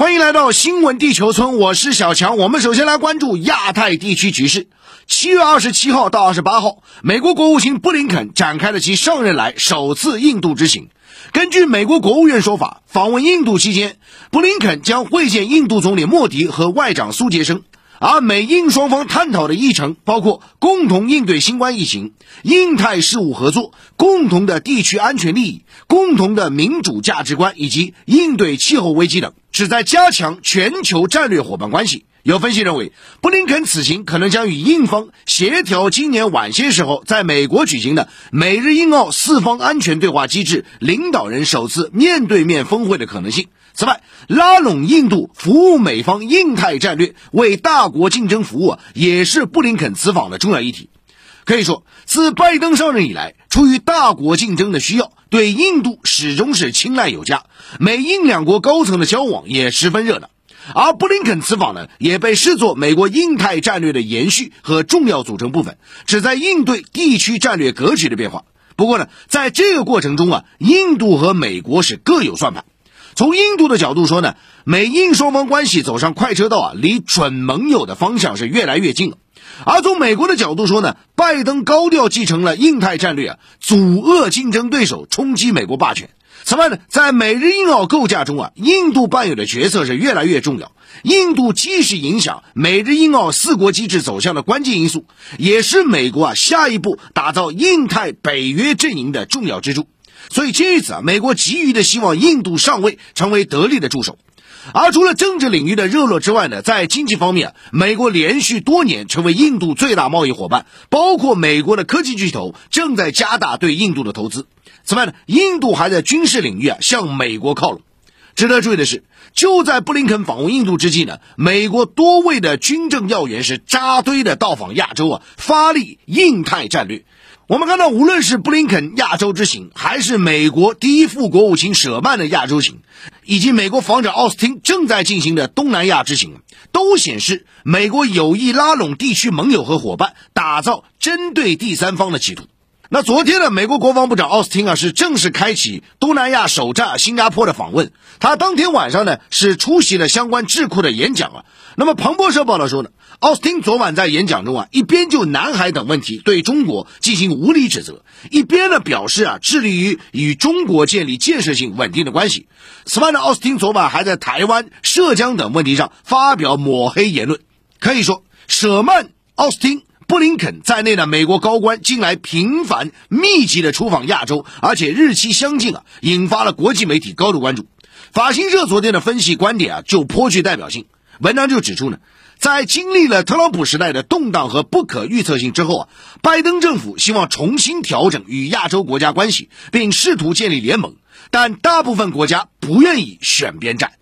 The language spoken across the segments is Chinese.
欢迎来到新闻地球村，我是小强。我们首先来关注亚太地区局势。七月二十七号到二十八号，美国国务卿布林肯展开了其上任来首次印度之行。根据美国国务院说法，访问印度期间，布林肯将会见印度总理莫迪和外长苏杰生。而美印双方探讨的议程包括共同应对新冠疫情、印太事务合作、共同的地区安全利益、共同的民主价值观以及应对气候危机等，旨在加强全球战略伙伴关系。有分析认为，布林肯此行可能将与印方协调今年晚些时候在美国举行的美日印澳四方安全对话机制领导人首次面对面峰会的可能性。此外，拉拢印度服务美方印太战略，为大国竞争服务，也是布林肯此访的重要议题。可以说，自拜登上任以来，出于大国竞争的需要，对印度始终是青睐有加，美印两国高层的交往也十分热闹。而布林肯此访呢，也被视作美国印太战略的延续和重要组成部分，旨在应对地区战略格局的变化。不过呢，在这个过程中啊，印度和美国是各有算盘。从印度的角度说呢，美印双方关系走上快车道啊，离准盟友的方向是越来越近了。而从美国的角度说呢，拜登高调继承了印太战略啊，阻遏竞争对手冲击美国霸权。此外呢，在美日印澳构架中啊，印度扮演的角色是越来越重要。印度既是影响美日印澳四国机制走向的关键因素，也是美国啊下一步打造印太北约阵营的重要支柱。所以，基于此啊，美国急于的希望印度上位，成为得力的助手。而除了政治领域的热络之外呢，在经济方面，美国连续多年成为印度最大贸易伙伴，包括美国的科技巨头正在加大对印度的投资。此外呢，印度还在军事领域啊向美国靠拢。值得注意的是，就在布林肯访问印度之际呢，美国多位的军政要员是扎堆的到访亚洲啊，发力印太战略。我们看到，无论是布林肯亚洲之行，还是美国第一副国务卿舍曼的亚洲行，以及美国防长奥斯汀正在进行的东南亚之行，都显示美国有意拉拢地区盟友和伙伴，打造针对第三方的企图。那昨天呢，美国国防部长奥斯汀啊是正式开启东南亚首站新加坡的访问。他当天晚上呢是出席了相关智库的演讲啊。那么彭博社报道说呢，奥斯汀昨晚在演讲中啊，一边就南海等问题对中国进行无理指责，一边呢表示啊致力于与中国建立建设性稳定的关系。此外呢，奥斯汀昨晚还在台湾、涉疆等问题上发表抹黑言论。可以说，舍曼、奥斯汀。布林肯在内的美国高官近来频繁密集的出访亚洲，而且日期相近啊，引发了国际媒体高度关注。法新社昨天的分析观点啊，就颇具代表性。文章就指出呢，在经历了特朗普时代的动荡和不可预测性之后啊，拜登政府希望重新调整与亚洲国家关系，并试图建立联盟，但大部分国家不愿意选边站。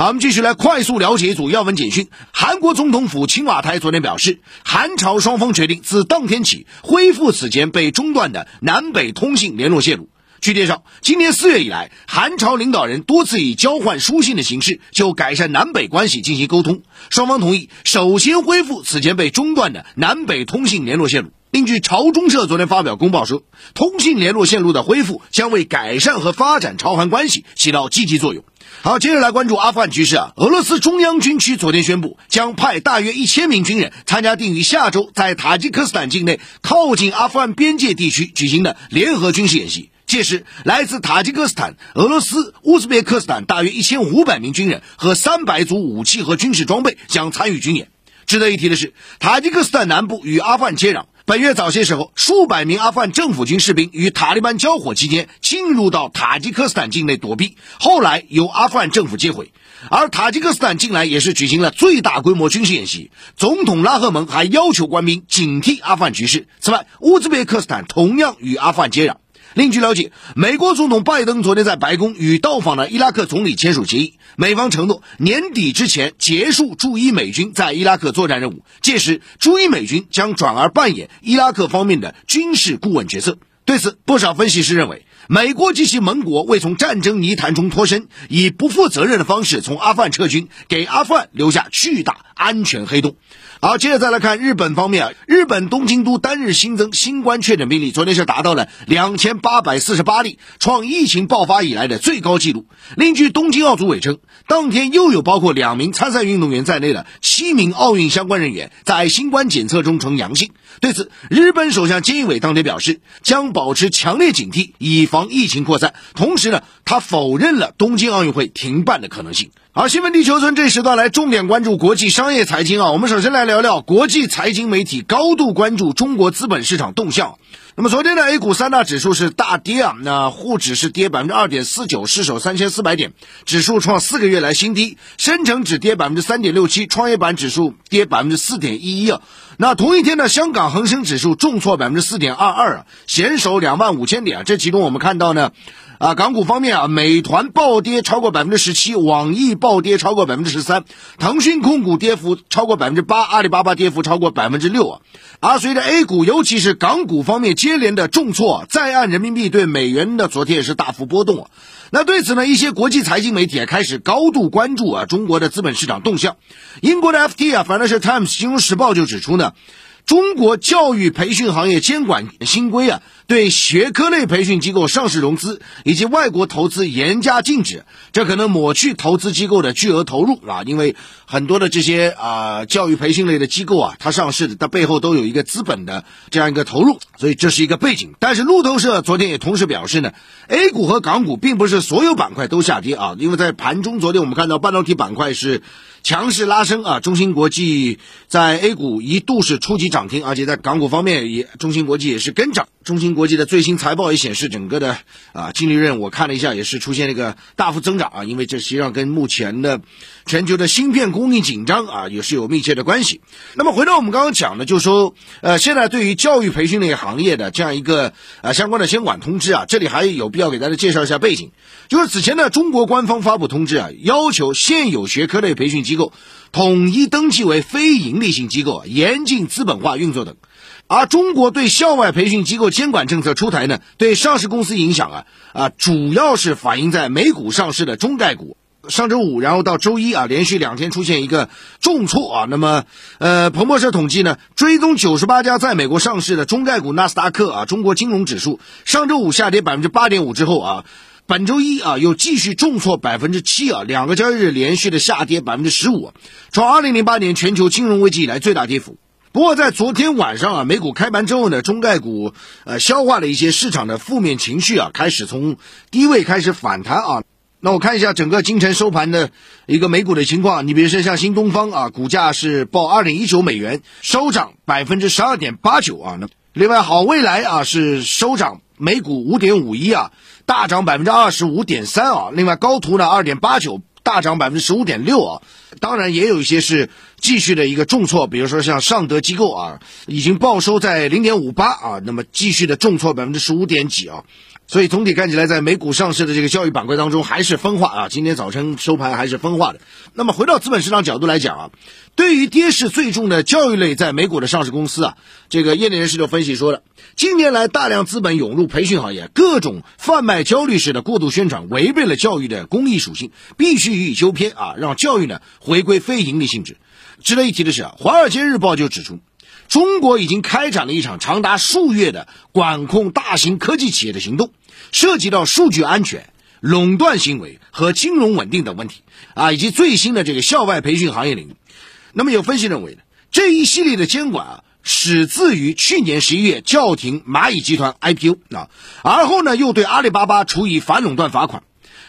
好，我们继续来快速了解一组要闻简讯。韩国总统府青瓦台昨天表示，韩朝双方决定自当天起恢复此前被中断的南北通信联络线路。据介绍，今年四月以来，韩朝领导人多次以交换书信的形式就改善南北关系进行沟通。双方同意首先恢复此前被中断的南北通信联络线路。另据朝中社昨天发表公报说，通信联络线路的恢复将为改善和发展朝韩关系起到积极作用。好，接着来关注阿富汗局势啊。俄罗斯中央军区昨天宣布，将派大约一千名军人参加定于下周在塔吉克斯坦境内靠近阿富汗边界地区举行的联合军事演习。届时，来自塔吉克斯坦、俄罗斯、乌兹别克斯坦大约一千五百名军人和三百组武器和军事装备将参与军演。值得一提的是，塔吉克斯坦南部与阿富汗接壤。本月早些时候，数百名阿富汗政府军士兵与塔利班交火期间进入到塔吉克斯坦境内躲避，后来由阿富汗政府接回。而塔吉克斯坦近来也是举行了最大规模军事演习，总统拉赫蒙还要求官兵警惕阿富汗局势。此外，乌兹别克斯坦同样与阿富汗接壤。另据了解，美国总统拜登昨天在白宫与到访的伊拉克总理签署协议，美方承诺年底之前结束驻伊美军在伊拉克作战任务，届时驻伊美军将转而扮演伊拉克方面的军事顾问角色。对此，不少分析师认为，美国及其盟国为从战争泥潭中脱身，以不负责任的方式从阿富汗撤军，给阿富汗留下巨大安全黑洞。好，接着再来看日本方面啊，日本东京都单日新增新冠确诊病例，昨天是达到了两千八百四十八例，创疫情爆发以来的最高纪录。另据东京奥组委称，当天又有包括两名参赛运动员在内的七名奥运相关人员在新冠检测中呈阳性。对此，日本首相菅义伟当天表示，将保持强烈警惕，以防疫情扩散。同时呢，他否认了东京奥运会停办的可能性。好，新闻地球村这时段来重点关注国际商业财经啊。我们首先来聊聊国际财经媒体高度关注中国资本市场动向。那么昨天呢 A 股三大指数是大跌啊，那沪指是跌百分之二点四九，失守三千四百点，指数创四个月来新低。深成指跌百分之三点六七，创业板指数跌百分之四点一一啊。那同一天呢，香港恒生指数重挫百分之四点二二啊，险守两万五千点啊。这其中我们看到呢。啊，港股方面啊，美团暴跌超过百分之十七，网易暴跌超过百分之十三，腾讯控股跌幅超过百分之八，阿里巴巴跌幅超过百分之六啊。而随着 A 股，尤其是港股方面接连的重挫，在岸人民币对美元的昨天也是大幅波动啊。那对此呢，一些国际财经媒体开始高度关注啊中国的资本市场动向。英国的 FT 啊，反正是 Times 金融时报就指出呢。中国教育培训行业监管新规啊，对学科类培训机构上市融资以及外国投资严加禁止，这可能抹去投资机构的巨额投入啊。因为很多的这些啊教育培训类的机构啊，它上市的，它背后都有一个资本的这样一个投入，所以这是一个背景。但是路透社昨天也同时表示呢，A 股和港股并不是所有板块都下跌啊，因为在盘中昨天我们看到半导体板块是。强势拉升啊！中芯国际在 A 股一度是初级涨涨停，而且在港股方面也，中芯国际也是跟涨。中芯国际的最新财报也显示，整个的啊净利润我看了一下，也是出现了一个大幅增长啊。因为这实际上跟目前的全球的芯片供应紧张啊也是有密切的关系。那么回到我们刚刚讲的，就是说，呃，现在对于教育培训类行业的这样一个呃相关的监管通知啊，这里还有必要给大家介绍一下背景，就是此前呢，中国官方发布通知啊，要求现有学科类培训机构统一登记为非营利性机构，严禁资本化运作等。而中国对校外培训机构监管政策出台呢，对上市公司影响啊啊，主要是反映在美股上市的中概股。上周五，然后到周一啊，连续两天出现一个重挫啊。那么，呃，彭博社统计呢，追踪九十八家在美国上市的中概股纳斯达克啊，中国金融指数上周五下跌百分之八点五之后啊，本周一啊又继续重挫百分之七啊，两个交易日连续的下跌百分之十五，创二零零八年全球金融危机以来最大跌幅。不过，在昨天晚上啊，美股开盘之后呢，中概股呃消化了一些市场的负面情绪啊，开始从低位开始反弹啊。那我看一下整个今晨收盘的一个美股的情况，你比如说像新东方啊，股价是报二点一九美元，收涨百分之十二点八九啊。那另外好未来啊是收涨每股五点五一啊，大涨百分之二十五点三啊。另外高途呢二点八九。大涨百分之十五点六啊，当然也有一些是继续的一个重挫，比如说像尚德机构啊，已经报收在零点五八啊，那么继续的重挫百分之十五点几啊。所以总体看起来，在美股上市的这个教育板块当中，还是分化啊。今天早晨收盘还是分化的。那么回到资本市场角度来讲啊，对于跌势最重的教育类在美股的上市公司啊，这个业内人士就分析说了，近年来大量资本涌入培训行业，各种贩卖焦虑式的过度宣传，违背了教育的公益属性，必须予以纠偏啊，让教育呢回归非盈利性质。值得一提的是啊，《华尔街日报》就指出。中国已经开展了一场长达数月的管控大型科技企业的行动，涉及到数据安全、垄断行为和金融稳定等问题啊，以及最新的这个校外培训行业领域。那么有分析认为呢，这一系列的监管啊，始自于去年十一月叫停蚂蚁集团 IPO 啊，而后呢又对阿里巴巴处以反垄断罚款，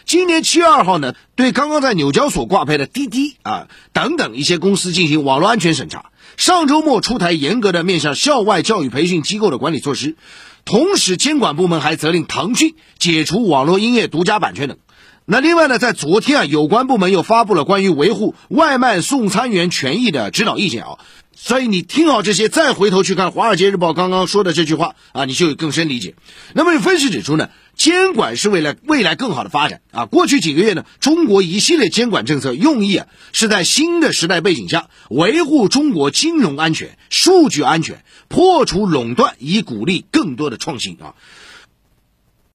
今年七月二号呢对刚刚在纽交所挂牌的滴滴啊等等一些公司进行网络安全审查。上周末出台严格的面向校外教育培训机构的管理措施，同时监管部门还责令腾讯解除网络音乐独家版权等。那另外呢，在昨天啊，有关部门又发布了关于维护外卖送餐员权益的指导意见啊。所以你听好这些，再回头去看《华尔街日报》刚刚说的这句话啊，你就有更深理解。那么有分析指出呢，监管是为了未来更好的发展啊。过去几个月呢，中国一系列监管政策用意啊，是在新的时代背景下维护中国金融安全、数据安全，破除垄断，以鼓励更多的创新啊。